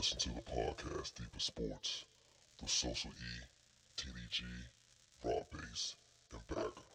listen to the podcast Deeper Sports, the Social E, TDG, Rob Bass, and Bagger.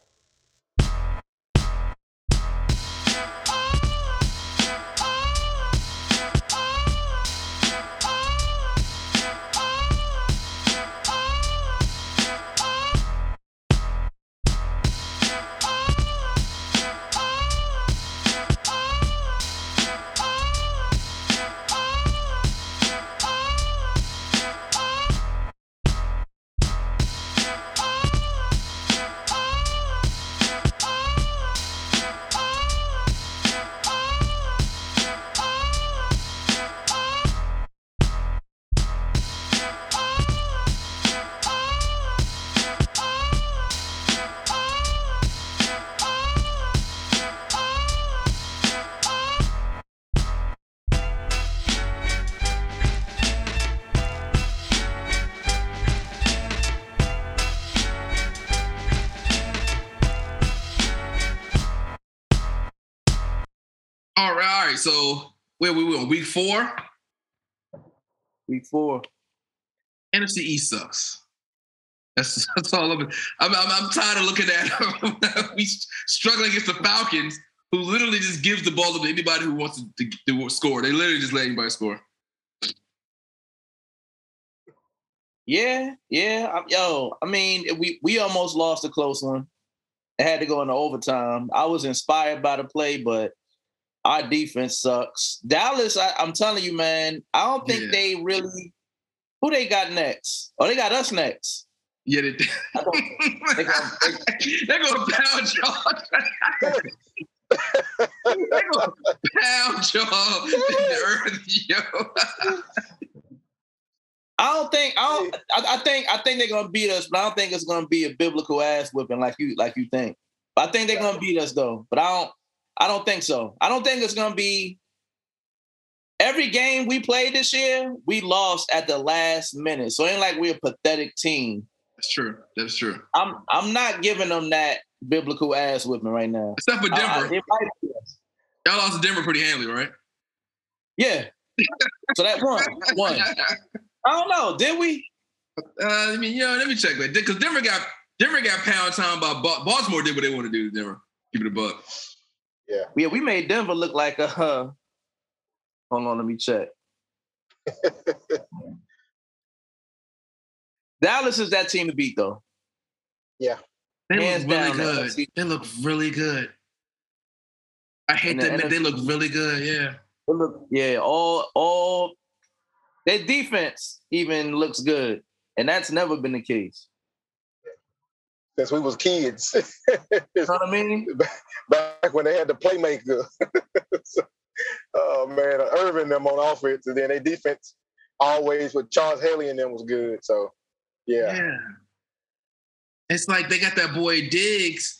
Where we were week four, Week four. NFC East sucks. That's, that's all of it. I'm, I'm, I'm tired of looking at we struggling against the Falcons, who literally just gives the ball to anybody who wants to, to, to score. They literally just let anybody score. Yeah, yeah. I'm- Yo, I mean, we we almost lost a close one. It had to go into overtime. I was inspired by the play, but our defense sucks. Dallas, I, I'm telling you, man, I don't think Yeah. they really. Who they got next? Oh, they got us next. Yeah, they, I don't- they, They gonna- they're gonna pound y'all. they're gonna pound y'all in the earth, yo. I don't think I don't. I, I think I think they're gonna beat us, but I don't think it's gonna be a biblical ass whipping like you like you think. I think they're gonna beat us though. But I don't. I don't think so. I don't think it's gonna be. Every game we played this year, we lost at the last minute. So it ain't like we're a pathetic team. That's true. That's true. I'm I'm not giving them that biblical ass whipping right now. Except for I- I- Denver. it might be us. Y'all lost to Denver pretty handily, right? yeah. So that one, one. I don't know. Did we? Uh, I mean, yo, let me check that because Denver got Denver got pound time by Baltimore. Did what they want to do. to Denver, keep it a buck. Yeah, Yeah, we made Denver look like a. Uh, hold on, let me check. Dallas is that team to beat, though. Yeah. They Hands look really down, good. NFC. They look really good. I hate In to the they look really good. Yeah. Look- yeah, all all their defense even looks good, and that's never been the case. Since we was kids. You know what I mean? Back when they had the playmaker. So, oh man, Irvin them on offense, and then their defense always with Charles Haley and them was good. So yeah, It's like they got that boy Diggs.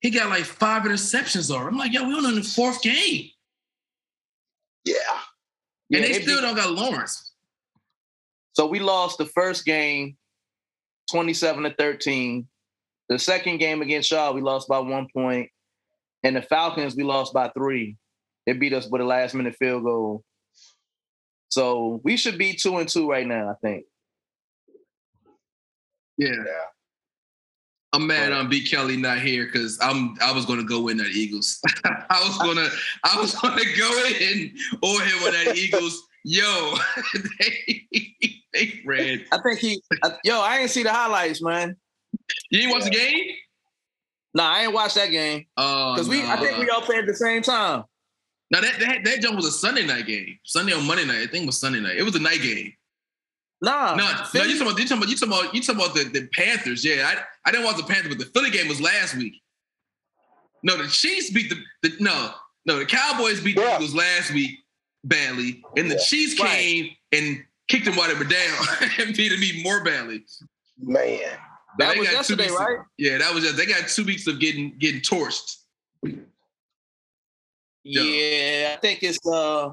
He got like five interceptions over. I'm like, yo, we on the fourth game, yeah. Yeah, and they, they still beat- don't got Lawrence. So we lost the first game, twenty-seven to thirteen. The second game against Shaw, we lost by one point, and the Falcons we lost by three. They beat us with a last-minute field goal. So we should be two and two right now. I think. Yeah. Yeah. I'm mad Right. on B Kelly not here because I'm I was gonna go in that Eagles. I was gonna I was gonna go in or him with that Eagles. Yo, they they ran. I think he. I, yo, I ain't see the highlights, man. You didn't watch the game? Nah, I ain't watch that game Oh, because we. I think we all played at the same time. Now that, that that jump was a Sunday night game. Sunday or Monday night. I think it was Sunday night. It was a night game. Nah, No, no, Philly- you talking about you talking about you talking about you talking about the, the Panthers. Yeah, I, I didn't watch the Panthers, but the Philly game was last week. No, the Chiefs beat the, the no, no, the Cowboys beat the Yeah. Eagles last week badly, and the Yeah. Chiefs Right. came and kicked them while they were down and beat them even more badly. Man, that was yesterday, weeks of- right? Yeah, that was just they got two weeks of getting getting torched. Yeah. I think it's. uh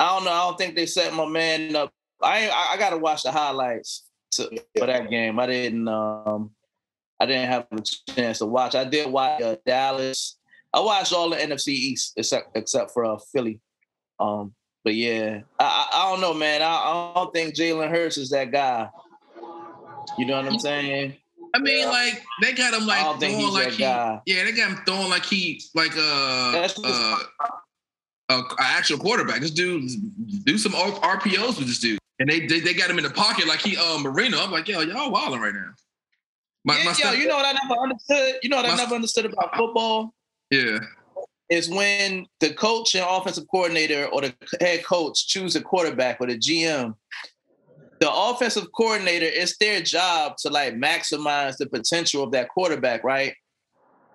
I don't know. I don't think they set my man up. I I, I got to watch the highlights to, for that game. I didn't. um I didn't have a chance to watch. I did watch uh, Dallas. I watched all the NFC East except except for uh, Philly. Um, But yeah, I, I, I don't know, man. I, I don't think Jalen Hurts is that guy. You know what I'm saying? I mean, Yeah. like they got him like throwing he's like he, guy. yeah, they got him throwing like he like uh That's uh a, a actual quarterback. This dude do some RPOs with this dude, and they, they they got him in the pocket like he uh Marino. I'm like, yo, y'all wilding right now. My, Yeah, my yo, step- you know what I never understood? You know what I never understood about football yeah, is when the coach and offensive coordinator or the head coach choose a quarterback or the GM. The offensive coordinator, it's their job to like maximize the potential of that quarterback, right?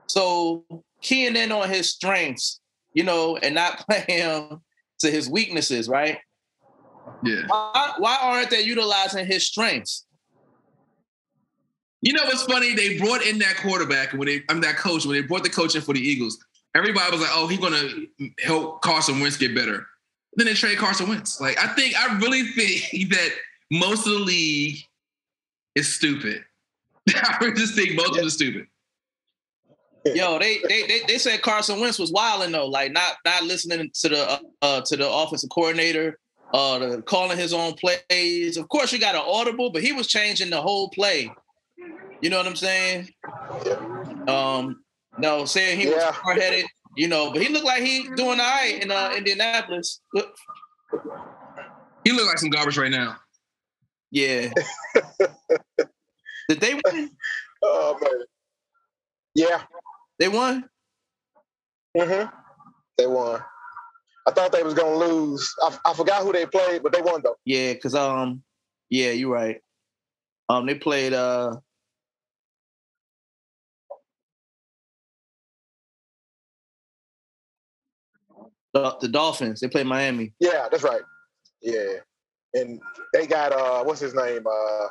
So keying in on his strengths, you know, and not playing him to his weaknesses, right? yeah. Why, why aren't they utilizing his strengths? You know what's funny? They brought in that quarterback when they I'm that coach when they brought the coach in for the Eagles. Everybody was like, "Oh, he's gonna help Carson Wentz get better." Then they trade Carson Wentz. Like I think I really think that most of the league is stupid. I really just think most of them stupid. Yo, they they they, they said Carson Wentz was wilding though, like not not listening to the uh, uh to the offensive coordinator, uh, the, calling his own plays. Of course, you got an audible, but he was changing the whole play. You know what I'm saying? Um, no, saying he Yeah. was hard headed. You know, but he looked like he doing all right in uh, Indianapolis. But, He looked like some garbage right now. Yeah. Did they win? Oh man. Yeah. They won. hmm They won. I thought they was gonna lose. I, I forgot who they played, but they won though. Yeah, cause um, yeah, you're right. Um, they played uh. The, the Dolphins. They played Miami. Yeah, that's right. Yeah, and they got uh, what's his name? Uh,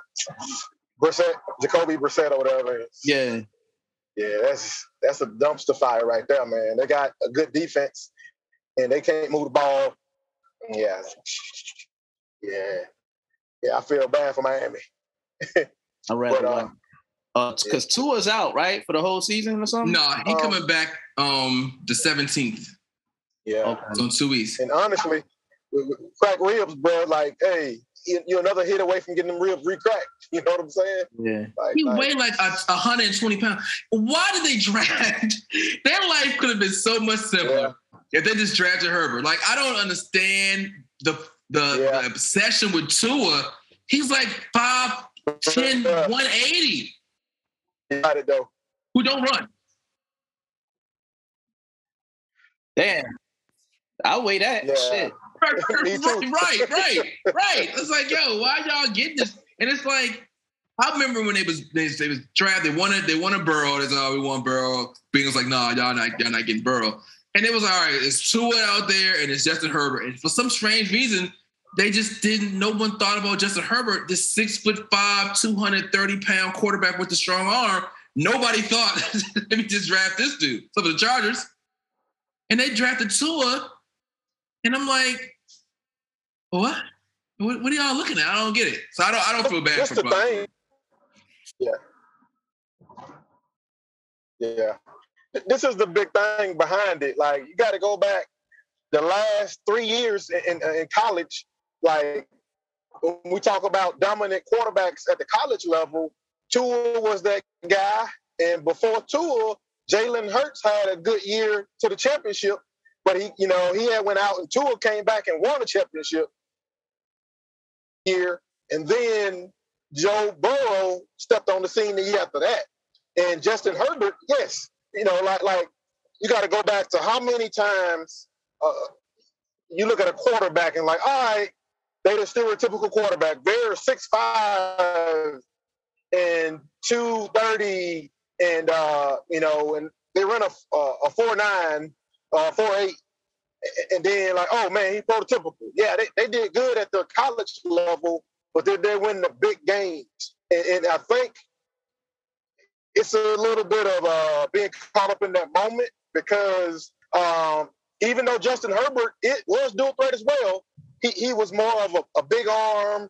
Brissett, Jacoby Brissett or whatever. Yeah, Yeah, that's that's a dumpster fire right there, man. They got a good defense, and they can't move the ball. Yeah, yeah, yeah. I feel bad for Miami. I read But, that. uh, Uh, because Tua's out, right, for the whole season or something. No, he Um, coming back um the 17th. Yeah, Okay. So in two weeks. and honestly, with- with crack ribs, bro. Like, hey, you- you're another hit away from getting them ribs recracked. You know what I'm saying? Yeah. Like, He like, weighed like a, 120 pounds. Why did they draft? Their life could have been so much simpler if they just drafted Herbert. Like I don't understand the the, Yeah. the obsession with Tua. He's like 5'10", 180, got it though. who don't run. Damn. I'll weigh that. Yeah. Shit. Right, right, right, right. It's like, yo, why y'all getting this? And it's like, I remember when they was they, they was drafted, they wanted they wanted Burrow. They said, oh, we want Burrow. Bengals like, nah, y'all not y'all not getting Burrow. And it was all right. It's Tua out there, and it's Justin Herbert. And for some strange reason, they just didn't. No one thought about Justin Herbert, this six foot five, two hundred thirty pound quarterback with the strong arm. Nobody thought, let me just draft this dude. So for the Chargers, and they drafted Tua, and I'm like, what? What, what are y'all looking at? I don't get it. So I don't. I don't feel bad That's for the thing. Yeah. Yeah. This is the big thing behind it. Like you got to go back the last three years in, in, in college. Like when we talk about dominant quarterbacks at the college level, Tua was that guy, and before Tua, Jalen Hurts had a good year to the championship. But he, you know, he had went out and Tua came back and won a championship year, and then Joe Burrow stepped on the scene the year after that. And Justin Herbert, yes, you know, like like you got to go back to how many times uh, you look at a quarterback and like, all right, they're the stereotypical quarterback. They're six five and two thirty, and uh, you know, and they run a a, a four nine, uh, four eight. And then like, oh man, he's prototypical. Yeah, they, they did good at the college level, but they're they winning the big games. And, and I think it's a little bit of uh, being caught up in that moment because um, even though Justin Herbert it was dual threat as well, he, he was more of a, a big arm.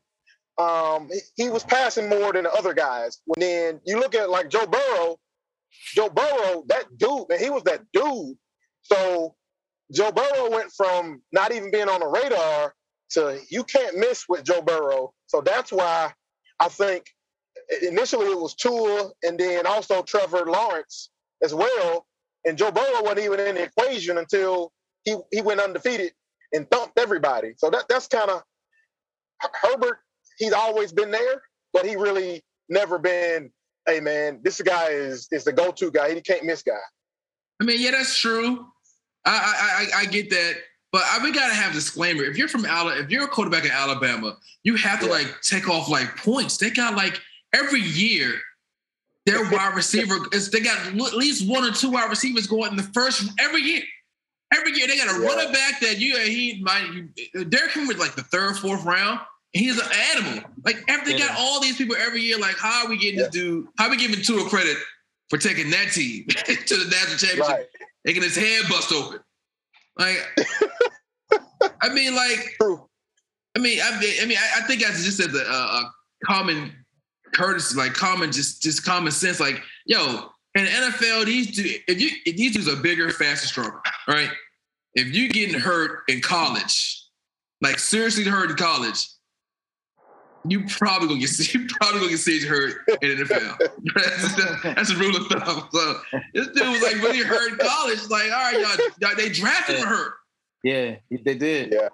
Um, he, he was passing more than the other guys. When then you look at like Joe Burrow, Joe Burrow, that dude, man, he was that dude. So Joe Burrow went from not even being on the radar to you can't miss with Joe Burrow. So that's why I think initially it was Tua and then also Trevor Lawrence as well. And Joe Burrow wasn't even in the equation until he, he went undefeated and thumped everybody. So that that's kind of Herbert. He's always been there, but he really never been. Hey man, this guy is is the go to guy. He can't miss guy. I mean, yeah, that's true. I I I, I get that. But I, we gotta have disclaimer. If you're from Alabama, if you're a quarterback in Alabama, you have to yeah. like take off like points. They got like every year their wide receiver is they got at least one or two wide receivers going in the first every year. Every year they got a yeah. running back that you uh, he might uh, Derrick Henry was like the third, fourth round. he's an animal. Like every, they got all these people every year. Like how are we getting yeah. this dude? How are we giving two Tua credit for taking that team to the national championship, right. Making his head bust open? Like, I mean, like, I mean, I, I mean, I, I think I just said the uh, common courtesy, like common, just just common sense. Like, yo, in the NFL, these dudes, if you if these dudes are bigger, faster, stronger, right? If you getting hurt in college, like seriously hurt in college, you probably gonna get you probably gonna get stage hurt in the NFL. that's, that's a rule of thumb. So this dude was like really hurt in college. Like, all right, y'all, y'all they drafted him hurt. Yeah, they did. Yeah,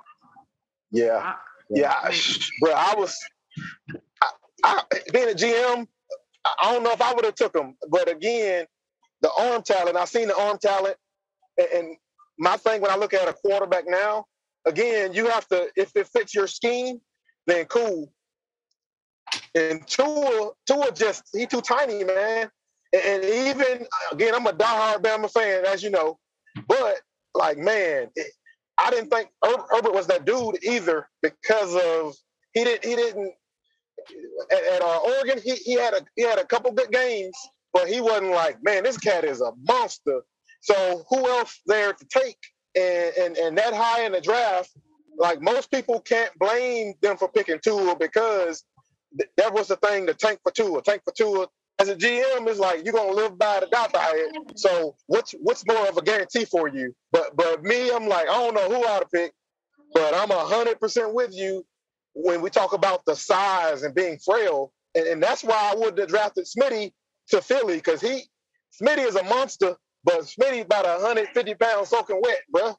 yeah, yeah. I, bro, I was I, I, being a GM. I don't know if I would have took him, but again, the arm talent. I've seen the arm talent, and, and my thing when I look at a quarterback now, again, you have to if it fits your scheme, then cool. And Tua, Tua just he too tiny, man. And, even again, I'm a diehard Bama fan, as you know. But like, man, it, I didn't think Herbert was that dude either because of he didn't he didn't at, at uh, Oregon he, he had a he had a couple good games, but he wasn't like, man, this cat is a monster. So who else there to take? And and and that high in the draft, like most people can't blame them for picking Tua because that was the thing to tank for Tua. Tank for Tua as a GM is like you're gonna live by the die by it. So what's what's more of a guarantee for you? But but me, I'm like I don't know who I to pick, but I'm a hundred percent with you when we talk about the size and being frail, and, and that's why I would have drafted Smitty to Philly because he Smitty is a monster, but Smitty about 150 pounds soaking wet, bro.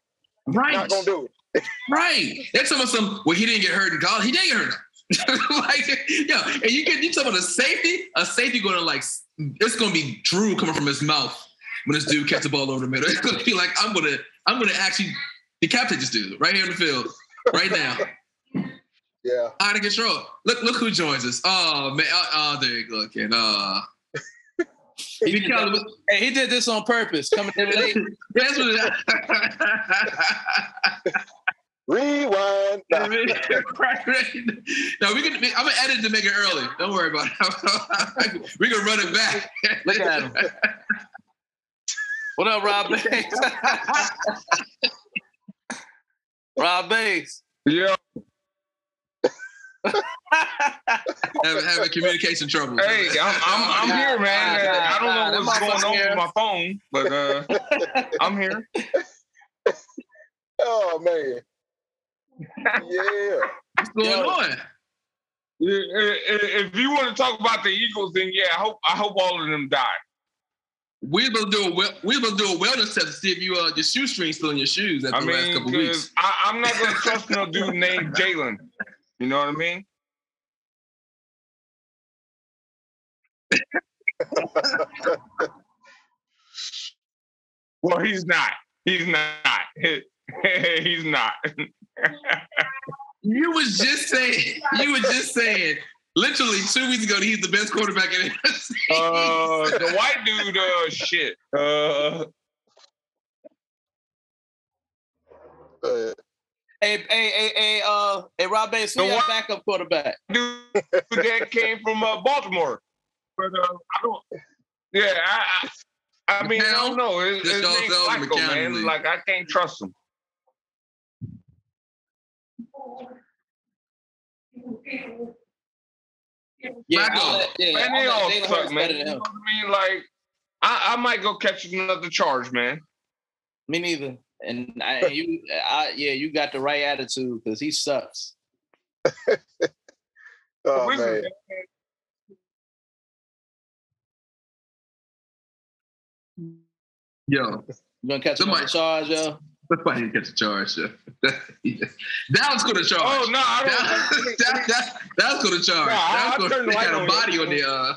Right, not gonna do it. right. That's some of some. Well, he didn't get hurt in college. He didn't get hurt. like, yo, and you get you talk about a safety, a safety going to like, it's going to be Drew coming from his mouth when this dude catch the ball over the middle. It's going to be like, I'm going to, I'm going to actually decapitate this dude right here in the field, right now. Yeah. Out of control. Look, look who joins us. Oh man. Oh, oh there you go again. Uh, he, did hey, he did this on purpose. Coming in late. That's what Rewind. no, we can. I'm gonna edit to make it early. Don't worry about it. we can run it back. Look at him. What up, Rob Bass? Rob Bass. Yeah. having, having communication trouble. Hey, I'm, I'm, I'm here, man. I don't know what's going on with my phone, but uh, I'm here. Oh man yeah. What's going Yo. on? If you want to talk about the Eagles, then yeah, I hope I hope all of them die. We're gonna do a we're gonna do a wellness test to see if you uh your shoestrings still in your shoes after I the mean, last couple weeks. I, am not gonna trust no dude named Jalen. You know what I mean? well, he's not. He's not. he's not you was just saying. You were just saying. Literally two weeks ago, he's the best quarterback in the Uh, the white dude, uh, shit. Uh, Hey, hey, hey, hey, uh, hey, Rob Bass, who's your backup quarterback? Dude that came from uh, Baltimore. But uh, I don't. Yeah, I, I, I mean, I don't know. His, his name's Flacco, man. Like I can't trust him. Yeah, I, yeah, man, they all suck, man. You know what I mean? Like, I, I might go catch another charge, man. Me neither. And I, you, I, yeah, you got the right attitude because he sucks. oh, oh man. Yo, you gonna catch somebody charge, yo? Somebody catch a charge, yo. that was gonna charge. Oh no, I don't. That, that, that, that was gonna charge. No, that was gonna, they had a body on there. Uh...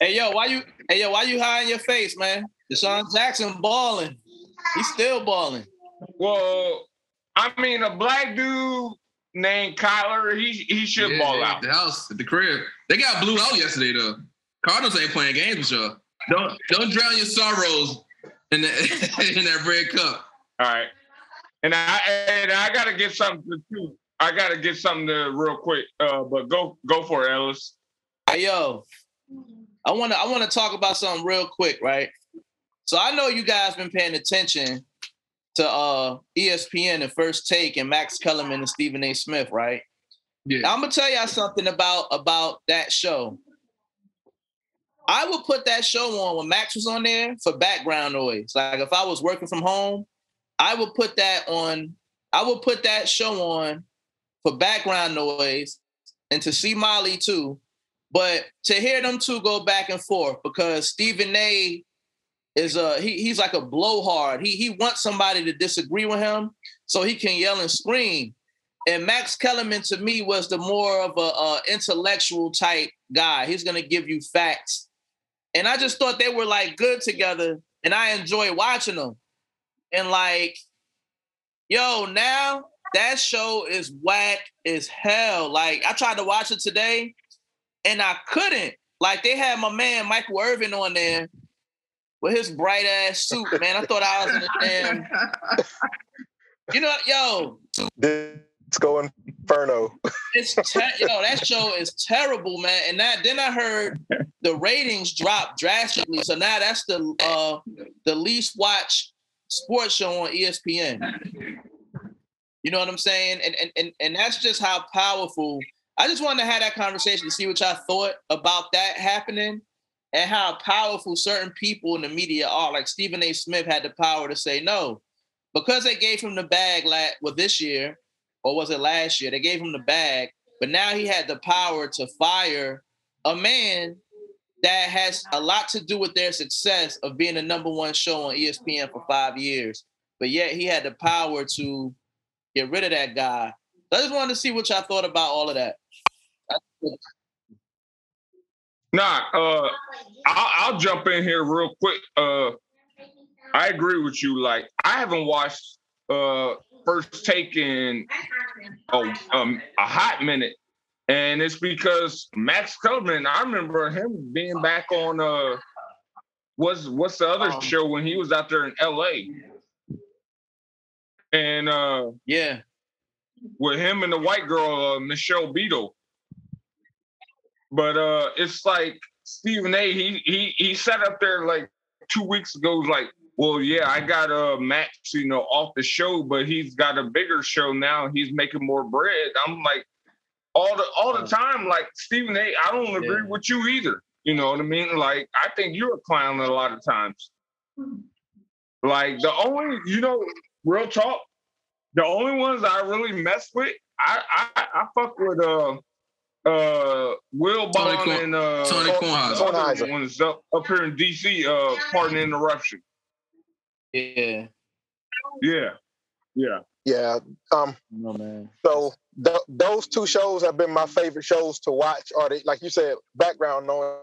hey yo, why you? Hey yo, why you hiding your face, man? DeSean Jackson balling. He's still balling. Well, I mean, a black dude named Kyler, he he should yeah, ball out. The house, at the crib. They got blew out yesterday though. Cardinals ain't playing games with y'all. Don't don't drown your sorrows in the, in that red cup. All right. And I and I gotta get something to too. I gotta get something to real quick. Uh, but go go for it, Ellis. Hey yo, I wanna I wanna talk about something real quick, right? So I know you guys been paying attention to uh ESPN and First Take and Max Kellerman and Stephen A. Smith, right? Yeah. Now, I'm gonna tell y'all something about about that show. I would put that show on when Max was on there for background noise. Like if I was working from home, I would put that on. I would put that show on for background noise and to see Molly too. But to hear them two go back and forth because Stephen A is a he, he's like a blowhard. He he wants somebody to disagree with him so he can yell and scream. And Max Kellerman to me was the more of a, a intellectual type guy. He's gonna give you facts, and I just thought they were like good together, and I enjoy watching them. And like, yo, now that show is whack as hell. Like I tried to watch it today, and I couldn't. Like they had my man Michael Irvin on there, with his bright ass suit, man. I thought I was in a damn. You know, yo. Disco Inferno. It's yo, that show is terrible, man. And that then I heard the ratings drop drastically. So now that's the uh the least watched sports show on ESPN. You know what I'm saying? And and and, and that's just how powerful. I just wanted to have that conversation to see what y'all thought about that happening and how powerful certain people in the media are. Like Stephen A. Smith had the power to say no. Because they gave him the bag like well this year, or was it last year? They gave him the bag, but now he had the power to fire a man that has a lot to do with their success of being the number one show on ESPN for five years. But yet he had the power to get rid of that guy. I just wanted to see what y'all thought about all of that. Nah, uh, I'll, I'll, jump in here real quick. Uh, I agree with you. Like, I haven't watched uh, First Take in a, um, a hot minute, and it's because Max Kellerman. I remember him being back on uh, what's what's the other um, show when he was out there in L.A. And uh, yeah, with him and the white girl uh, Michelle Beadle. But uh, it's like Stephen A. He he he sat up there like two weeks ago, like, well, yeah, I got uh Max, you know, off the show, but he's got a bigger show now. He's making more bread. I'm like, all the all the time, like Stephen A. I don't agree yeah. with you either. You know what I mean? Like, I think you're a clown a lot of times. Like the only, you know, real talk, the only ones I really mess with, I I, I fuck with uh uh, Wilbon and uh, Tony Kornheiser. Up, up here in DC. Uh, pardon interruption. Yeah. Yeah. Yeah. Yeah. Um. No man. So th- those two shows have been my favorite shows to watch. Or they, like you said, background noise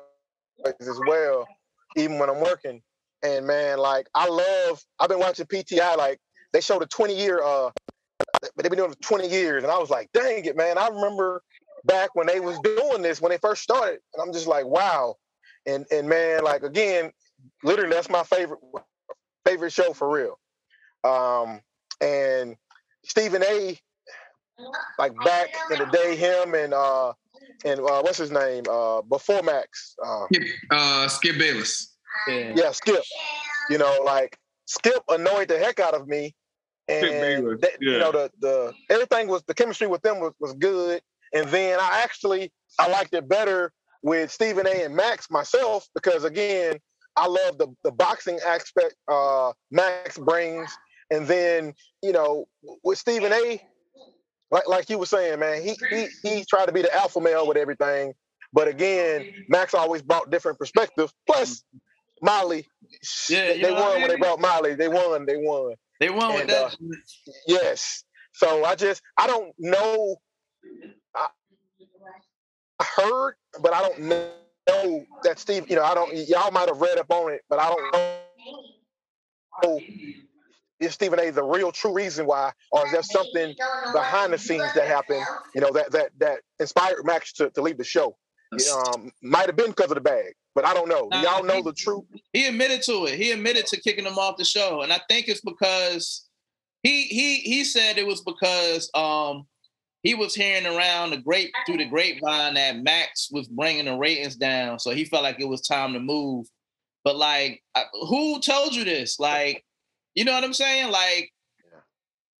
as well, even when I'm working. And man, like I love. I've been watching PTI. Like they showed a 20 year. Uh, they've been doing it 20 years, and I was like, dang it, man! I remember back when they was doing this when they first started, and I'm just like, wow. And and man, like again, literally that's my favorite favorite show for real. Um, and Stephen A. Like back in the day, him and uh and uh, what's his name? Uh, before Max. Uh, Skip, uh, Skip Bayless. Yeah. yeah, Skip. You know, like Skip annoyed the heck out of me. And they, yeah. you know, the the everything was the chemistry with them was, was good. And then I actually I liked it better with Stephen A. and Max myself because again, I love the the boxing aspect uh, Max brings, and then you know with Stephen A. Like like you were saying, man, he he he tried to be the alpha male with everything, but again, Max always brought different perspectives. Plus, Molly, Yeah, they, they what I won when they brought Molly. They won. They won. They won with that. uh, Yes. So I just I don't know. I, I heard, but I don't know that Steve. You know, I don't. Y'all might have read up on it, but I don't know if Stephen A. is the real true reason why, or is there something behind the scenes that happened? You know, that that that inspired Max to, to leave the show. Um, might have been because of the bag, but I don't know. Do y'all know the truth? He admitted to it. He admitted to kicking him off the show, and I think it's because he he he said it was because um he was hearing around the grape through the grapevine that Max was bringing the ratings down, so he felt like it was time to move. But like, who told you this? Like, you know what I'm saying? Like,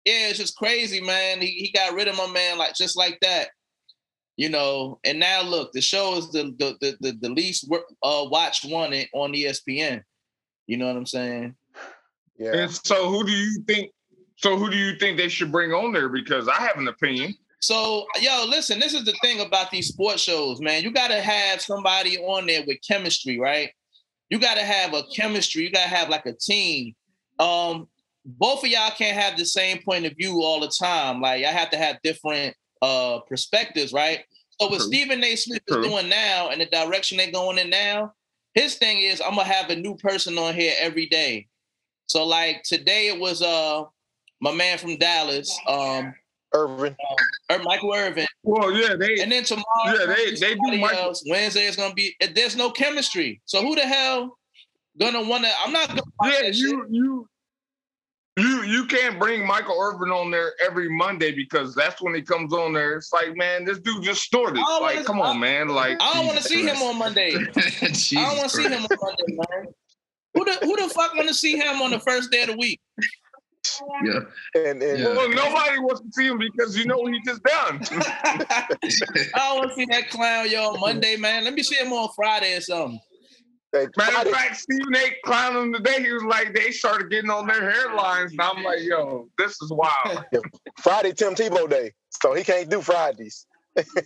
yeah, it's just crazy, man. He he got rid of my man like just like that. You know, and now look, the show is the the the, the, the least uh watched one on ESPN. You know what I'm saying? Yeah. And so, who do you think? So, who do you think they should bring on there? Because I have an opinion. So, yo, listen, this is the thing about these sports shows, man. You got to have somebody on there with chemistry, right? You got to have a chemistry. You got to have like a team. Um, both of y'all can't have the same point of view all the time. Like, I have to have different uh perspectives, right? So, what True. Stephen A. Smith is doing now and the direction they're going in now, his thing is I'm gonna have a new person on here every day. So, like today, it was uh my man from Dallas, um, Irvin. Um, or Michael Irvin. Well, yeah, they. And then tomorrow, Yeah, they- it's they do somebody Michael- else. Wednesday is gonna be. Uh, there's no chemistry. So who the hell gonna wanna? I'm not gonna. yeah, you shit. you you you can't bring Michael Irvin on there every Monday because that's when he comes on there. It's like, man, this dude just snorted. I don't Like, wanna- come on, man. Like, I don't want to see him on Monday. I don't want to see him on Monday, man. Who the who the fuck want to see him on the first day of the week? Yeah. And, and Yeah. well, nobody wants to see him because you know what he just done. I don't want to see that clown yo on Monday, man. Let me see him on Friday or something. they- Matter Friday- of fact, Stephen A. clowning today. He was like, they started getting on their hairlines, and I'm like, yo, this is wild, Friday Tim Tebow Day, so he can't do Fridays.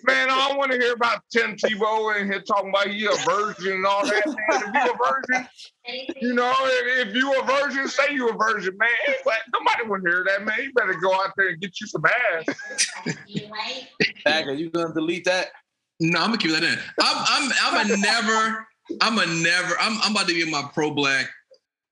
Man. I don't want to hear about Tim Tebow and him talking about he a virgin and all that. Man, if you a virgin, you know, if, if you a virgin, say you a virgin, man. But nobody want to hear that, man. You better go out there and get you some ass. Bagger, you gonna delete that? No, I'm gonna keep that in. I'm I'm I'm a never. I'm a never. I'm I'm about to be in my pro black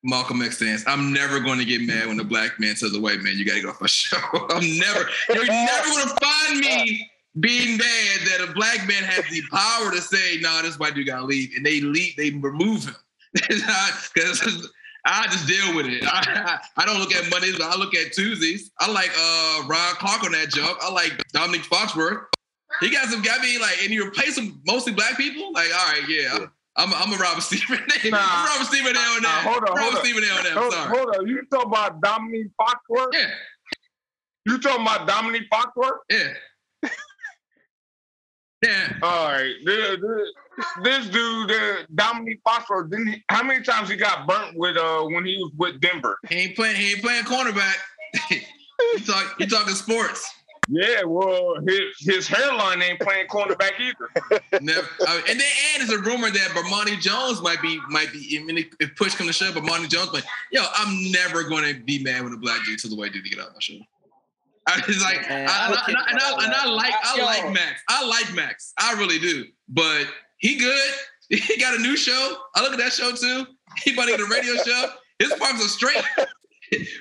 Malcolm X stance. I'm never going to get mad when a black man says a white man, you got to get off my show. I'm never. You're never going to find me being mad that a black man has the power to say, "No, this white dude got to leave," and they leave. They remove him because. I just deal with it. I, I, I don't look at Mondays, but I look at Tuesdays. I like uh Ryan Clark on that joke. I like Dominique Foxworth. He got some got me like, and you replace them mostly black people. Like, all right, yeah, I'm I'm a Robert Stephen Nah. I'm Robert Stephen A. on Nah, hold on, Robert hold on. Stephen A. on that. Hold, sorry. hold on, you talking about Dominique Foxworth? Yeah, You talking about Dominique Foxworth? yeah, yeah. All right, this, this, dude, uh, Dominique Foxworth, didn't he, how many times he got burnt with uh when he was with Denver? He ain't playing. He ain't playing cornerback. you talk. You talking sports? Yeah, well, his his hairline ain't playing cornerback either. Never. Uh, and then and there's a rumor that Bomani Jones might be might be. I mean, if- push come to shove, Bomani Jones. but yo, I'm never going to be mad when a black dude tells a white dude to get out my show. I was like, Man, I, I and, I, and, I, and, I, and I like I like Max. I like Max. I really do. But he good. He got a new show. I look at that show too. He about to get a radio show. His farms are straight.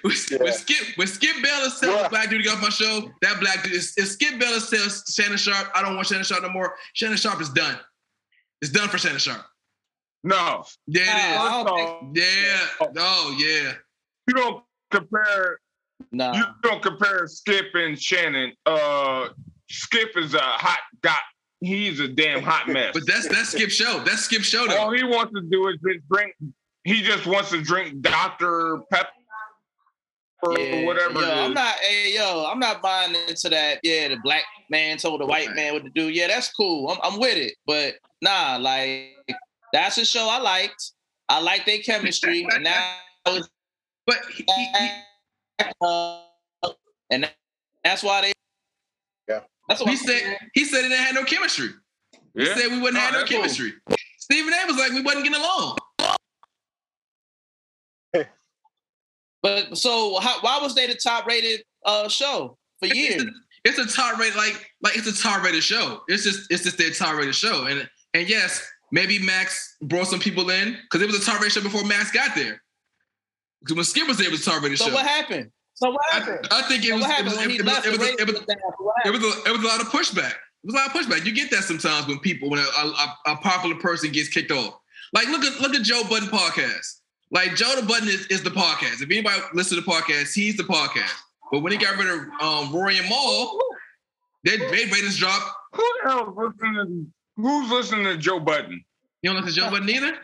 with, Yeah. with Skip with Skip Bayless tells Yeah. black dude to get off my show, that black dude is if Skip Bayless tells Shannon Sharpe, I don't want Shannon Sharpe no more. Shannon Sharpe is done. It's done for Shannon Sharpe. No, Yeah, it I first don't think- off, is. Yeah. Oh yeah. you don't compare Nah. you don't compare Skip and Shannon. Uh, Skip is a hot guy. He's a damn hot mess. But that's that's Skip show. That's Skip show though. All he wants to do is just drink. He just wants to drink Dr. Pepper or Yeah, whatever. Yo, I'm not. Hey, yo, I'm not buying into that. Yeah, the black man told the white man what to do. Yeah, that's cool. I'm, I'm with it. But nah, like that's a show I liked. I like their chemistry, and now But he, he, he, and that's why they. Yeah. That's why he said he said they had no chemistry. He Yeah. said we wouldn't No, have no that's cool. chemistry. Stephen A was like we wasn't getting along. But so how, why was they the top rated uh show for years? It's a top rated like like it's a top rated show. It's just it's just their top rated show. And and yes, maybe Max brought some people in because it was a top rated show before Max got there. Because when Skip was there, it was a top rated So show. what happened? So what happened? I think it So was what it happened was when it was left? it was it was went down? So what it was a, it was a lot of pushback. It was a lot of pushback. You get that sometimes when people when a, a, a popular person gets kicked off. Like look at look at Joe Budden podcast. Like Joe the Budden is, is the podcast. If anybody listens to the podcast, he's the podcast. But when he got rid of um, Rory and Mal, they their ratings dropped. Who the hell is listening? Who's listening to Joe Budden? You don't listen to Joe Budden either.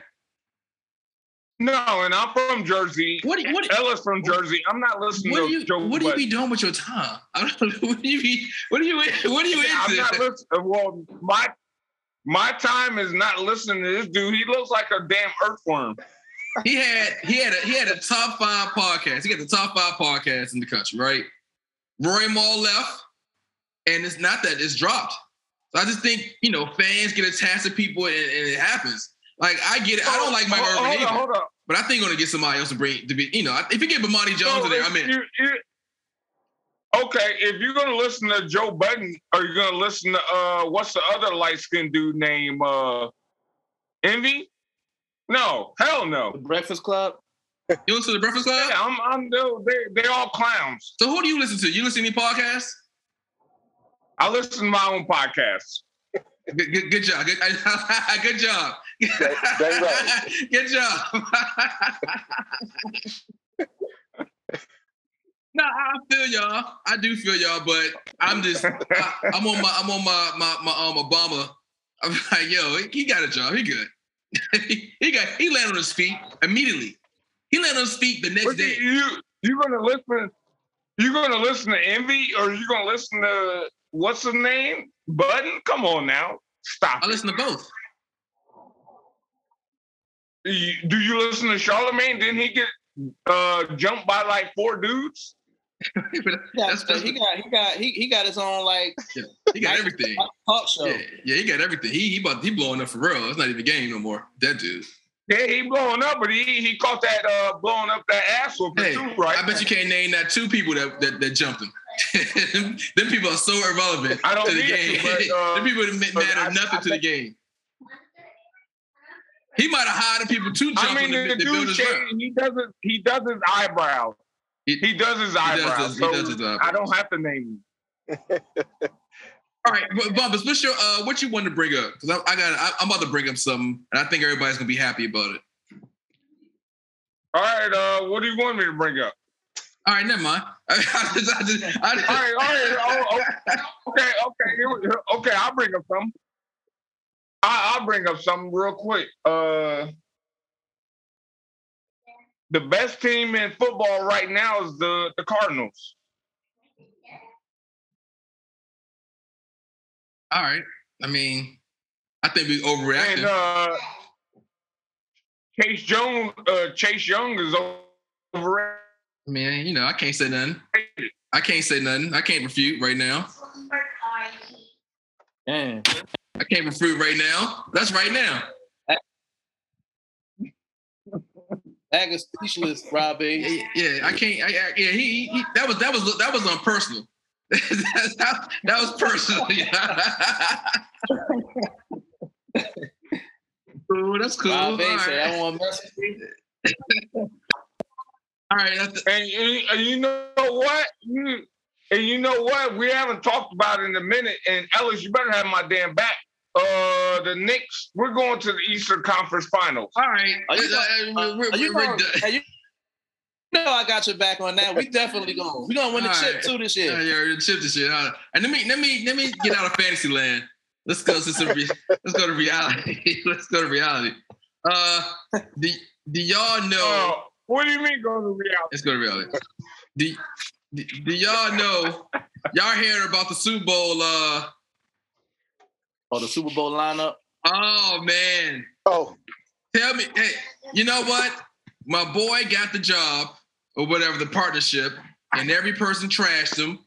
No, and I'm from Jersey. What you, what, Ella's from Jersey. I'm not listening what do to you Joe what do you be doing with your time? I don't know. What do you be what do you what are you I'm not listening. Well, my my time is not listening to this dude. He looks like a damn earthworm. He had he had a he had a top five podcast. He got the top five podcasts in the country, right? Roy Mal left, and it's not that it's dropped. So I just think you know fans get attached to people, and, and it happens. Like I get it. I don't like Mike hold, Irvin hold either, on, hold on. but I think we're gonna get somebody else to bring to be. You know, if you get Bomani Jones So in there, I'm in. you- you- okay, if you're gonna listen to Joe Budden, are you gonna listen to uh what's the other light skinned dude name? Uh Envy? No, hell no. The Breakfast Club. You listen to the Breakfast Club? Yeah, I'm I'm they they're all clowns. So who do you listen to? You listen to any podcasts? I listen to my own podcasts. Good, good, good job. Good, good job. dang right. good job. no, I feel y'all. I do feel y'all, but I'm just I, I'm on my I'm on my my, my um Obama. I'm like, yo, he got a job. He good. he got he landed on his feet immediately. He landed on his feet the next But day. you you gonna listen you gonna listen to Envy or you gonna listen to what's the name? Budden? Come on now. Stop. I it. listen to both. You- Do you listen to Charlemagne? Didn't he get uh jumped by like four dudes? He got, That's- that's- he got he got he, he got his own like He got everything. talk show. Yeah, yeah, he got everything. He he about he blowing up for real. It's not even game no more. That dude. Yeah, he blowing up, but he he caught that uh blowing up that ass whooping Hey, too, right? I bet you can't name that two people that that, that jumped him. Them people are so irrelevant I don't to the game. to, but, uh, Them people that matter I- nothing I to the game. He might have hired the people to jump I mean, him the, to, to dude his shave, rep. he does his he does his eyebrows. He- He, does his eyebrows. his- he so does his eyebrows. I don't have to name him. All right, Bumpus, what's your uh, what you want to bring up? Because I, I got I, I'm about to bring up something, and I think everybody's gonna be happy about it. All right, uh, what do you want me to bring up? All right, never mind. I just, I just, All right, all right, oh, oh, okay, okay, okay. I'll bring up something. I, I'll bring up something real quick. Uh, the best team in football right now is the the Cardinals. All right. I mean, I think we overreacted. And uh, Chase Young, uh, Chase Young is over. Man, you know, I can't say nothing. I can't say nothing. I can't refute right now. Man. I can't refute right now. That's right now. That is speechless, Robbie. Yeah, yeah, I can't. I, I, yeah, he, he that was that was that was unpersonal. that, that was personal. cool. That's cool. All Robbie right. said, I want mess with. All right. That's, And, and, and you know what? You, and you know what? We haven't talked about it in a minute. And Ellis, you better have my damn back. Uh, the Knicks. We're going to the Eastern Conference Finals. all right. Are you Uh, gonna- we're- Are you we're gonna- done. hey, you know I got your back on that. We definitely going. We gonna win the All chip right. too this Yeah, year. yeah, chip this shit. All right. And let me let me let me get out of fantasy land. Let's go to some. Re- let's go to reality. let's go to reality. Uh, do, do y'all know? Uh, what do you mean going to reality? Let's go to reality. Do, do, do y'all know? Y'all hearing about the Super Bowl? Uh, Or the Super Bowl lineup. oh man, Oh, Tell me, hey, you know what? My boy got the job or whatever, the partnership, and every person trashed him.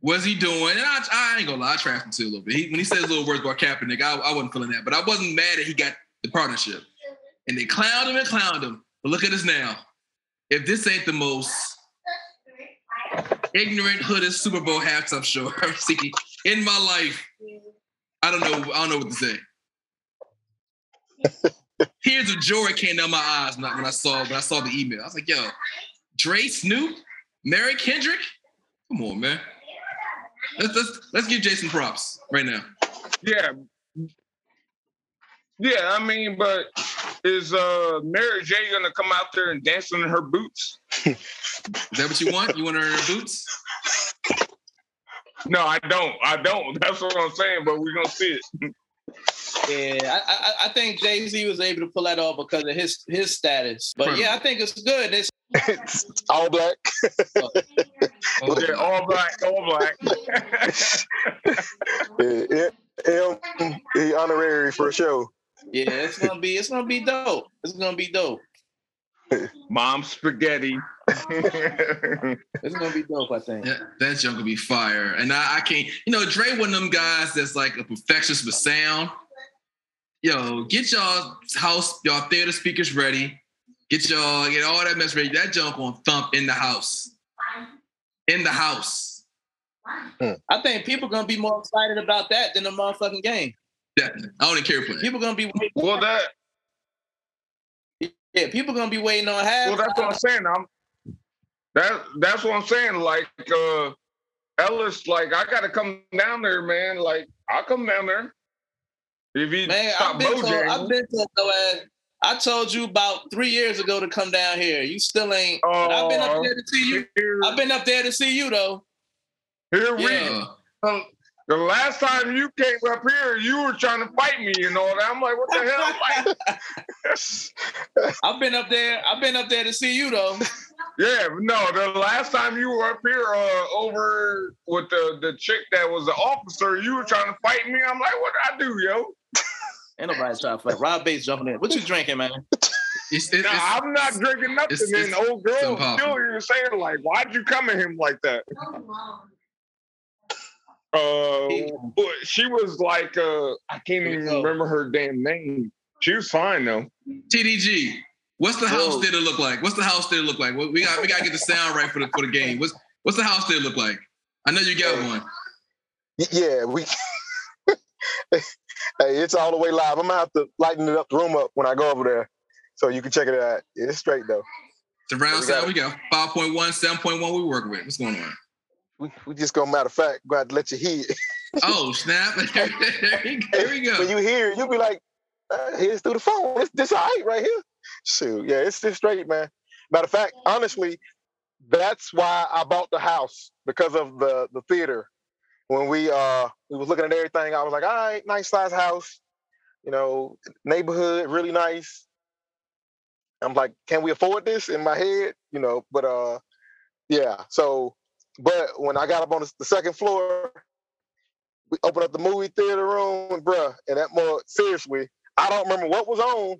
What's he doing? And I, I ain't gonna lie, I trashed him too a little bit. He, when he says little words about Kaepernick, I, I wasn't feeling that, but I wasn't mad that he got the partnership. And they clowned him and clowned him. But look at us now. If this ain't the most ignorant hooded Super Bowl halftime show I've seen in my life, I don't know. I don't know what to say. Tears of joy came down my eyes when I, when I saw when I saw the email. I was like, "Yo, Dre, Snoop, Mary Kendrick, come on, man. Let's let's let's give Jason props right now." Yeah. Yeah, I mean, but is uh Mary J gonna come out there and dance in her boots? Is that what you want? You want her in her boots? No, I don't. I don't. That's what I'm saying. But we're gonna see it. Yeah, I, I, I think Jay Z was able to pull that off because of his his status. But yeah, I think it's good. It's It's all black. Oh, Yeah, all black, all black. Yeah, M, um, he honorary for sure. yeah, it's gonna be it's gonna be dope. It's gonna be dope. Mom spaghetti. It's gonna be dope. I think. Yeah, that junk will be fire. And I, I can't, you know, Dre one of them guys that's like a perfectionist with sound. Yo, get y'all house, y'all theater speakers ready. Get y'all, get all that mess ready. That jump on thump in the house. In the house. I think people gonna be more excited about that than the motherfucking game. Definitely. I don't even care for that. People gonna be waiting. well, that Yeah, people gonna be waiting on half. well, that's what I'm saying. I'm that that's what I'm saying. Like uh Ellis, like I gotta come down there, man. Like I'll come down there. If he Man, I've been, told, I've been told your ass. I told you about three years ago to come down here. You still ain't. and I've been up Oh. there to see you. here, I've been up there to see you though. here we Yeah. Um, the last time you came up here, you were trying to fight me and all that. I'm like, what the hell? I've been up there. I've been up there to see you though. yeah, no, the last time you were up here uh, over with the, the chick that was the officer, you were trying to fight me. I'm like, what did I do, yo? Ain't nobody trying to fight. Rob Bass jumping in. What you drinking, man? It's, it's, Nah, it's- I'm not drinking nothing. it's- and it's old girl so still here saying, like, why'd you come at him like that? Uh, but she was like, uh, I can't even remember her damn name. She was fine though. TDG. What's the house Whoa. theater look like? What's the house theater look like? We we got we got to get the sound right for the for the game. What's what's the house theater look like? I know you got one. Yeah, we. hey, it's all the way live. I'm gonna have to lighten it up, the room up when I go over there, so you can check it out. It's straight though. It's around We sound. We go. 5.1, 7.1 we work with. What's going on? We, we just gonna matter of fact, go ahead to let you hear. it. Oh, snap. Here we- here we When go. you hear, it, you'll be like, uh, "Here's through the phone. It's this all right right here." Shoot, yeah, it's it's straight, man. Matter of fact, honestly, that's why I bought the house because of the the theater. When we uh we was looking at everything, I was like, "All right, nice size house, you know, neighborhood, really nice." I'm like, "Can we afford this?" In my head, you know, but uh, yeah. So, but when I got up on the, second floor, we opened up the movie theater room, bruh, and that more seriously, I don't remember what was on,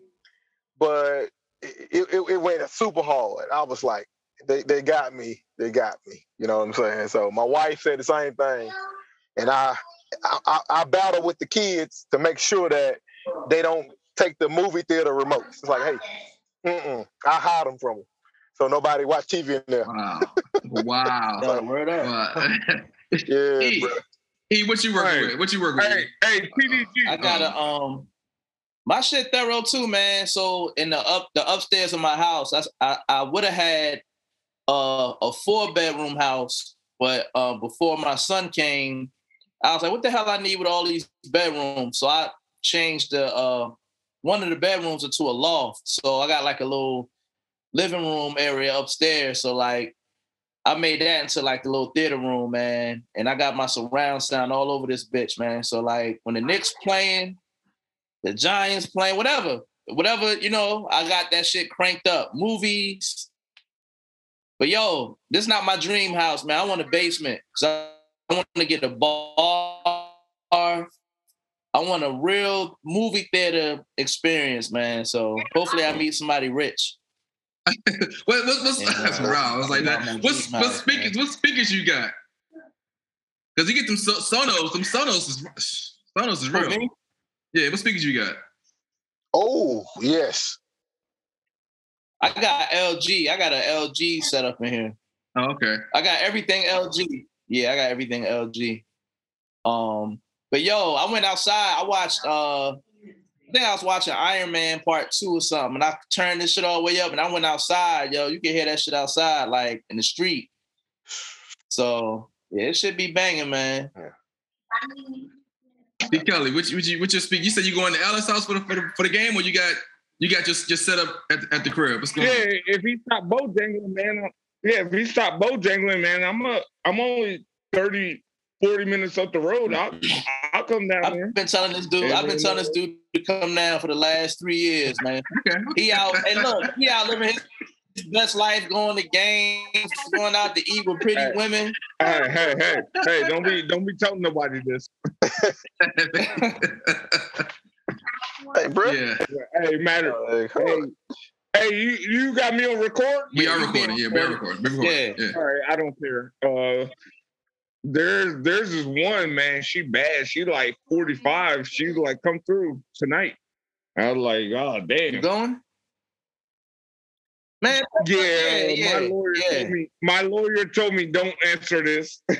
but it, it, it went super hard. I was like, they, they got me, they got me. You know what I'm saying? So my wife said the same thing, and I I, I, I battle with the kids to make sure that they don't take the movie theater remotes. It's like, hey, mm-mm, I hide them from them, so nobody watch TV in there. Wow. Wow. Yo, word up. Wow. Yeah, E, bruh. E, what you working Hey. with? What you working with? Hey, hey, TDG. I got a um my shit thorough too, man. So in the up the upstairs of my house, I I, I would have had uh, a four bedroom house, but uh, before my son came, I was like, what the hell I need with all these bedrooms? So I changed the uh, one of the bedrooms into a loft. So I got like a little living room area upstairs. So like I made that into like the little theater room, man. And I got my surround sound all over this bitch, man. So like when the Knicks playing, the Giants playing, whatever, whatever, you know, I got that shit cranked up. Movies. But yo, this is not my dream house, man. I want a basement because I want to get a bar. I I want a real movie theater experience, man. So hopefully I meet somebody rich. what, what, what's Yeah, that's uh, man. wow? I was like that. man, What's G's what speakers? man. What speakers you got? Because you get them so- Sonos. Them Sonos is Sonos is real. me, Yeah, what speakers you got? Oh yes. I got LG. I got an LG set up in here. Oh, okay. I got everything LG. Yeah, I got everything LG. Um, but yo, I went outside. I watched. uh I think I was watching Iron Man Part Two or something, and I turned this shit all the way up, and I went outside. Yo, you can hear that shit outside, like in the street. So yeah, it should be banging, man. B. Kelly, which which you which your speak? You said you going to Ellis house for the, for the for the game, or you got you got just just set up at, at the crib? What's going Yeah, on? if he stop Bojangling, man. I'm- Yeah, if he stop Bojangling, man, I'm a I'm only 30, 40 minutes up the road. I'll I'll come down. I've been telling this dude. I've been telling this dude to come down for the last three years, man. Okay. He out. Hey, look, he out living his his best life, going to games, going out to eat with pretty Hey. women. Hey, hey, hey, hey! Don't be don't be telling nobody this. Hey, bro. yeah, Hey, matter. Hey, come Hey, you you got me on record? we are recording. being Yeah, we are recording. We're recording. Yeah. Yeah. All right, I don't care. Uh, there's there's this one man. She bad. She like 45. She's like, come through tonight. I was like, oh You damn. going? Man, Yeah, yeah, yeah, my lawyer yeah. told me. My lawyer told me don't answer this.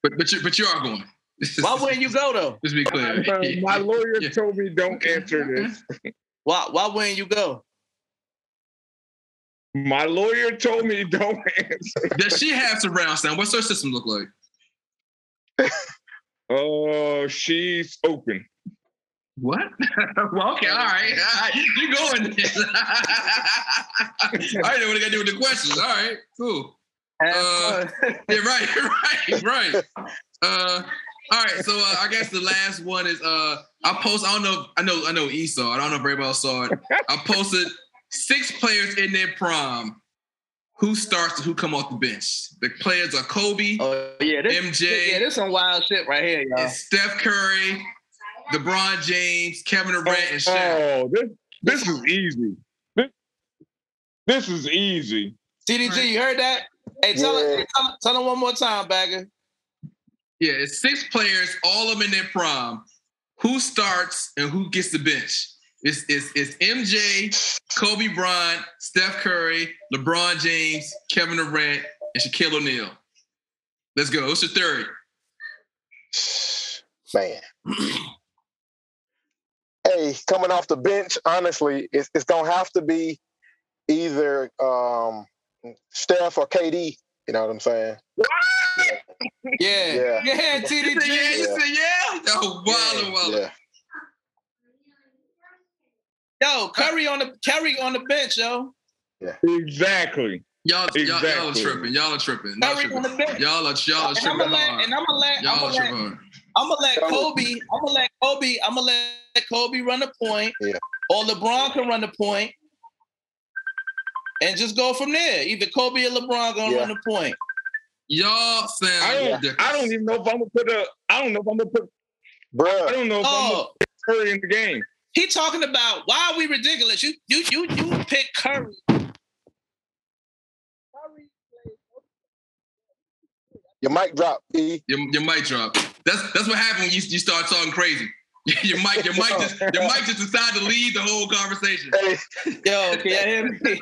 But but you but you are going. why wouldn't you go though? Just be clear. Uh, my lawyer Yeah. told me don't answer this. Why why wouldn't you go? My lawyer told me don't answer. Does she have surround sound? What's her system look like? Oh, she's open. What? well, okay, all right, all right. You going? I didn't know what I got to do with the questions. All right, cool. Have Uh, fun. Yeah, right, right, right. Uh, all right. So uh, I guess the last one is uh, I post. I don't know. I know. I know Esau. I don't know if everybody else saw it. I posted six players in their prime. Who starts and who come off the bench? The players are Kobe, oh yeah, this, MJ, yeah, this some wild shit right here, y'all. and Steph Curry, LeBron James, Kevin Durant, and Shaq. Oh, this this is easy. This, this is easy. TDG, you heard that? Hey, tell, Yeah. her, tell, tell them one more time, Bagger. Yeah, it's six players, all of them in their prime. Who starts and who gets the bench? It's, it's, it's MJ, Kobe Bryant, Steph Curry, LeBron James, Kevin Durant, and Shaquille O'Neal. Let's go. What's your third? Man. hey, coming off the bench, honestly, it's, it's gonna have to be either um, Steph or KD. You know what I'm saying? Yeah, Yeah. yeah, You said TDG. yeah, you said yeah. Oh, wild and wild. Yeah. Yo, Curry on the Curry on the bench, yo. Yeah. Exactly. Y'all, y'all, y'all are tripping. Y'all are tripping. Y'all, Curry on the bench. y'all are y'all are And I'm tripping gonna let, hard. and I'm gonna let, I'm Y'all are gonna let, tripping hard. I'm gonna let Kobe, I'm gonna let Kobe, I'm gonna let Kobe run the point, Yeah. or LeBron can run the point. point, and just go from there. Either Kobe or LeBron gonna Yeah. run the point. Y'all sound I don't. ridiculous. I don't even know if I'm gonna put a. I don't know if I'm gonna put. I don't know if I'm gonna Oh, put Curry in the game. he talking about why are we ridiculous? You you you you pick Curry. Your mic drop, E. Your, your mic drop. That's that's what happened when you, you start talking crazy. Your mic, your mic just your mic just decided to lead the whole conversation. Hey, Yo, can you hear me?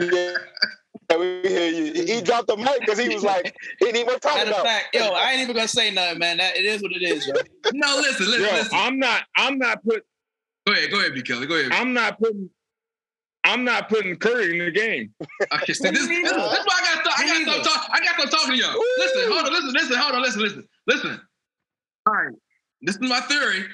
yeah. we hear you. He- He mm-hmm. dropped the mic because he was like, he didn't even want talk about. fact, yo, I ain't even gonna say nothing, man. That it is what it is, yo. No, listen, listen, Yo, listen. I'm not. I'm not put. Go ahead, go ahead, B. Kelly. Go ahead. I'm not putting. I'm not putting Curry in the game. Okay, see, this, this, this is why I got to I got to talk. I got to talking to y'all. Listen, hold on, listen, listen, hold on, listen, listen, listen. All right, this is my theory.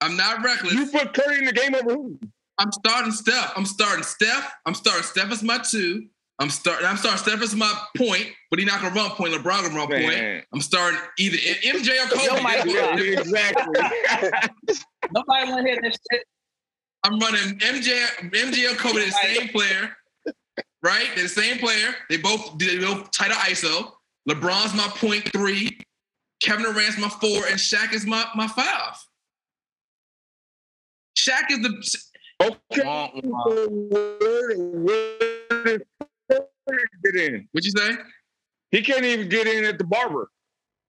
I'm not reckless. You put Curry in the game over who? I'm starting Steph. I'm starting Steph. I'm starting Steph as my two. I'm starting. I'm starting Steph as my point, but he's not gonna run point. LeBron gonna run point. I'm starting either MJ or Kobe. Yo, Mike, Yeah, Yeah. exactly. Nobody wanna hear this shit. I'm running MJ, MJ or Kobe. The same player, right? They're the same player. They both they both tighter ISO. LeBron's my point three. Kevin Durant's my four, and Shaq is my my five. Shaq is the Okay. Get in? what you say? He can't even get in at the barber.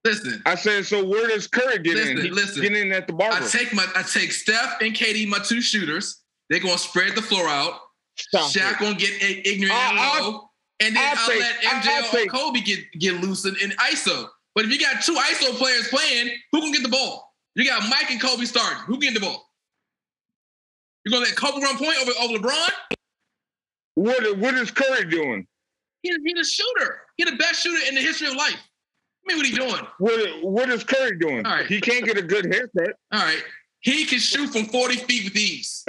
Listen, I said, so where does Curry get in? He listen. Get in at the barber. I take my I take Steph and KD, my two shooters. They're gonna spread the floor out. Stop Shaq it. gonna get ignorant I- and I- low, and then I'll I'll take- let MJ or Kobe get get loose in, in ISO. But if you got two ISO players playing, who can get the ball? You got Mike and Kobe starting. Who can get the ball? You gonna let Kobe run point over, over LeBron? What, what is Curry doing? He, he's a shooter. He's the best shooter in the history of life. I mean, what he doing? What, what is Curry doing? All right. He can't get a good haircut. All right. He can shoot from 40 feet with ease.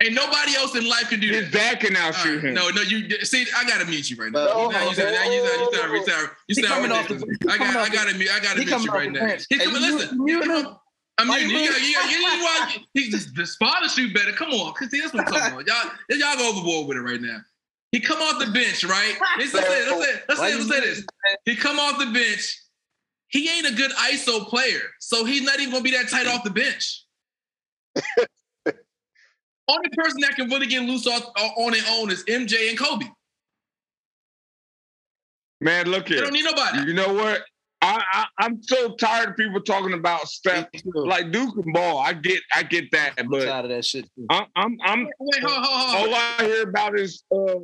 and nobody else in life can do His that. dad can All outshoot right. him. No, no, you see, I gotta mute you right now. No, you sound, you sound, you sound, you sound, you sound, you He sound coming off the- ridiculous. he I coming got, I off the- gotta mute, I gotta he mute you coming off right the now. bench. He Hey, coming, you- listen. you he mute coming- him? I'm Why muting. you You, mute- you, you, you, you, want- he's just his father shoot better. Come on, cause see, that's what I'm talking about. Y'all, y'all go overboard with it right now. He come off the bench, right? Let's, let's say, let's say, let's say, let's say this. He come off the bench. He ain't a good ISO player, so he's not even gonna be that tight off the bench. Only person that can really get loose off, on their own is MJ and Kobe. Man, look They here. don't need nobody. You know what? I, I I'm so tired of people talking about Steph. Like Duke and ball, I get I get that, I'm but tired of that shit. too. I'm I'm, I'm Wait, hold, hold, hold. all I hear about is uh,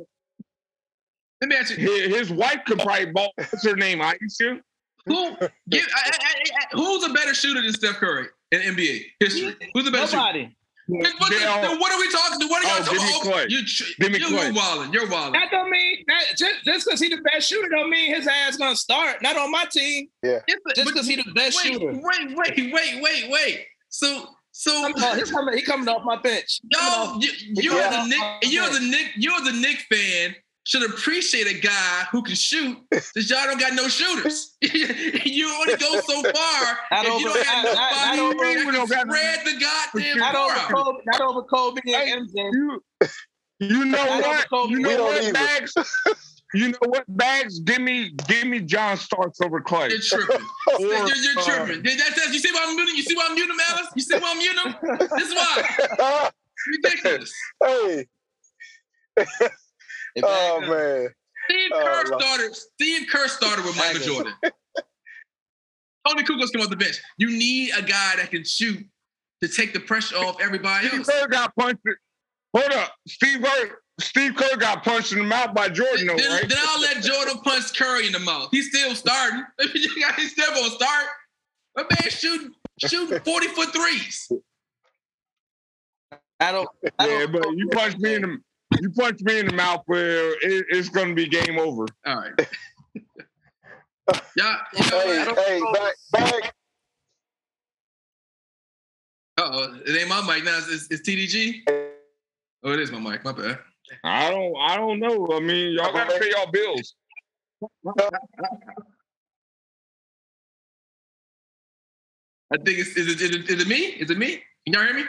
Let me ask you, his, his wife could probably ball. What's her name? Ayesha. who give, I, I, I, I- who's a better shooter than Steph Curry in NBA history? Who's a better shooter? Nobody. Then What, They all- then what are we talking? What are y'all Oh, talking give me about? Oh, Clay. You, tr- Give me you're, Clay. you're wilding. You're wilding. That don't mean that just just because he's the best shooter don't mean his ass gonna start. Not on my team. Yeah. Just because he's the best wait, shooter. wait, wait, wait, wait, wait. So, so Oh, he's coming. He coming off my bench. He coming y'all, the you, you Yeah. as Nick, You're the Nick, you as a Nick fan should appreciate a guy who can shoot. Since y'all don't got no shooters, you only go so far Not if you don't have not- not- not over- that can don't spread the goddamn Not over. Kobe. Not over Kobe and MJ. You you know don't what? know. You We know don't what bags? You know what bags? Give me give me John Starks over Clay. You're tripping. Or, you're, you're uh, tripping. That- that's- you see why I'm muting? You see why I'm muting him, Alice? You see why I'm muting him? This is why. Ridiculous. hey, If oh that- man. Steve Oh, Kerr Lord. started. Steve Kerr started with Michael Jordan. Toni Kukoc came off the bench. You need a guy that can shoot to take the pressure off everybody else. Steve. Kerr got punched. Hold up, Steve Kerr. Steve Kerr got punched in the mouth by Jordan, Then, right? then I'll let Jordan punch Curry in the mouth. He's still starting. He's still gonna start. My man shooting shooting 40 foot threes. I don't. I Yeah, don't but you punched me in the you punch me in the mouth, where it, it's gonna be game over. All right. Yeah. Hey, hey, back, back. Oh, it ain't my mic now. It's, it's TDG. Oh, it is my mic. My bad. I don't I don't know. I mean, y'all gotta pay y'all bills. I think it's is it, is it, is it me? Is it me? Can y'all hear me?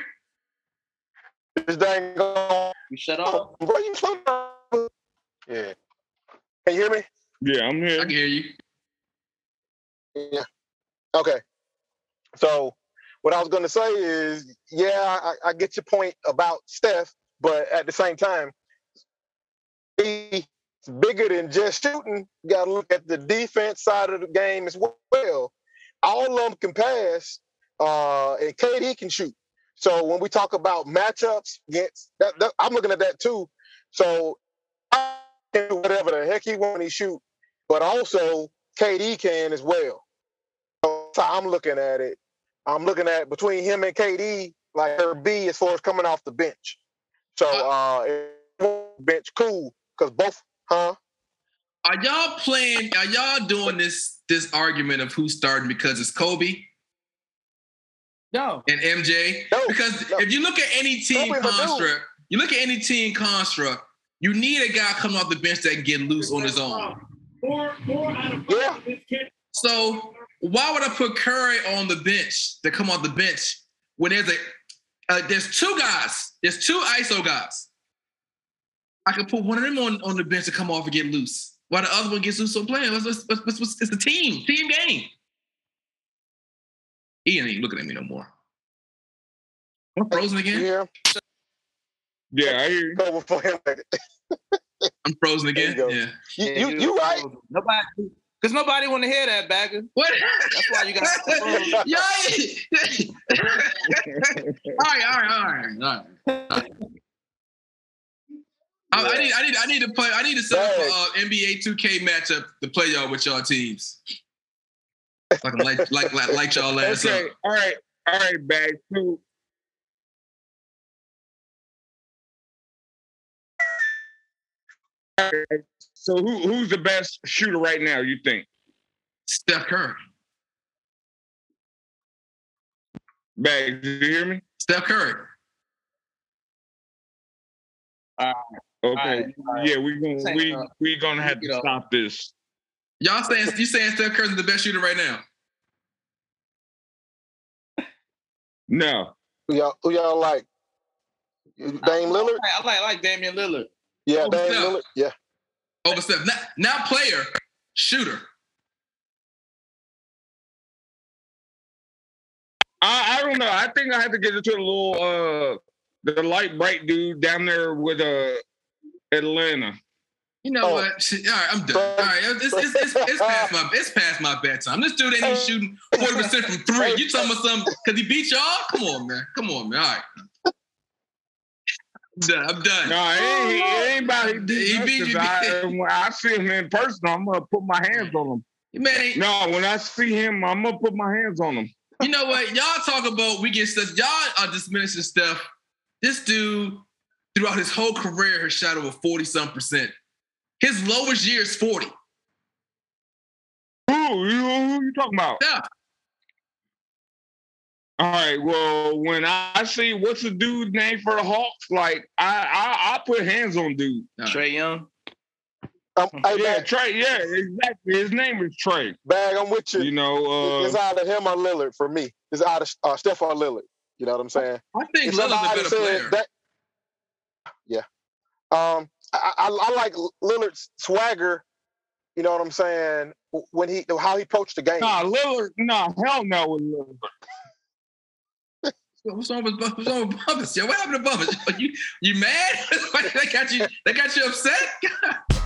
This dang on. You shut off. Bro, you so Yeah. Can you hear me? Yeah, I'm here. I can hear you. Yeah. Okay. So what I was gonna say is, yeah, I, I get your point about Steph, but at the same time, he's bigger than just shooting. You gotta look at the defense side of the game as well. All of them can pass, uh, and KD can shoot. So when we talk about matchups against that, that I'm looking at that too. So I can do whatever the heck he want to shoot, but also KD can as well. So I'm looking at it. I'm looking at between him and KD, like her B as far as coming off the bench. So uh bench cool because both huh? Are y'all playing? Are y'all doing this this argument of who's starting because it's Kobe No. and MJ? No, Because no. if you look at any team Kobe, no. construct, you look at any team construct, you need a guy coming off the bench that can get loose on his own. Yeah. So why would I put Curry on the bench to come off the bench when there's a uh, there's two guys, there's two ISO guys. I can put one of them on, on the bench to come off and get loose, while the other one gets loose on playing. What's, what's, what's, what's, it's a team, team game. He ain't even looking at me no more. I'm frozen again. hear him? Yeah, I hear you. Over for him. I'm frozen There you again. Yeah. You, Yeah, you, you right. Nobody, because nobody want to hear that, Bagger. What? That's why you got. Yo, all right, all right, all right, all right. I, I need, I need, I need to play. I need to set up a uh, NBA 2K matchup to play y'all with y'all teams. So I can like, like, like, like y'all ass Okay, up. all right, all right, bag. So, All right, so who who's the best shooter right now? You think? Steph Curry. Bag, did you hear me? Steph Curry. Okay, right, all right. yeah, we're gonna Hang we up. we gonna have to stop this. Y'all saying you saying Steph Curry's the best shooter right now? No, Who y'all, who y'all like? Dame Lillard? I like, I like Damian Lillard. Yeah, Dame yeah. Lillard. Yeah. Over Steph. Not, not player, shooter. I I don't know. I think I have to get into a little uh the light bright dude down there with uh Atlanta. You know Oh. what? Shit, All right, I'm done. All right, it's, it's, it's, it's past my it's past my bedtime. This dude ain't even shooting forty percent from three. You talking about something because he beat y'all? Come on, man. Come on, man. All right. I'm done. I'm done. No, it ain't, it ain't about he He beat, you. us, you, 'cause I, when I see him in person, I'm gonna put my hands on him. Man, No, when I see him, I'm gonna put my hands on him. you know what? Y'all talk about we get stuff. Y'all are diminishing stuff. This dude, throughout his whole career, has shot over 40 some percent. His lowest year is 40. Who you who you talking about? Yeah. All right. Well, when I see what's the dude name for the Hawks, like I I, I put hands on dude. Trae Young. Um, hey, Yeah, bag, Trae. Yeah, exactly. His name is Trae. bag, I'm with you. You know, it's uh, either him or Lillard for me. It's either uh, Steph or Lillard. You know what I'm saying? I think If Lillard's a better player. That, yeah. Um, I, I, I like Lillard's swagger. You know what I'm saying? When he how he approached the game. nah, Lillard. Nah, hell no with Lillard. What's wrong with what's wrong with Bumpus? Yo, what happened to Bumpus? You you mad? they got you they got you upset?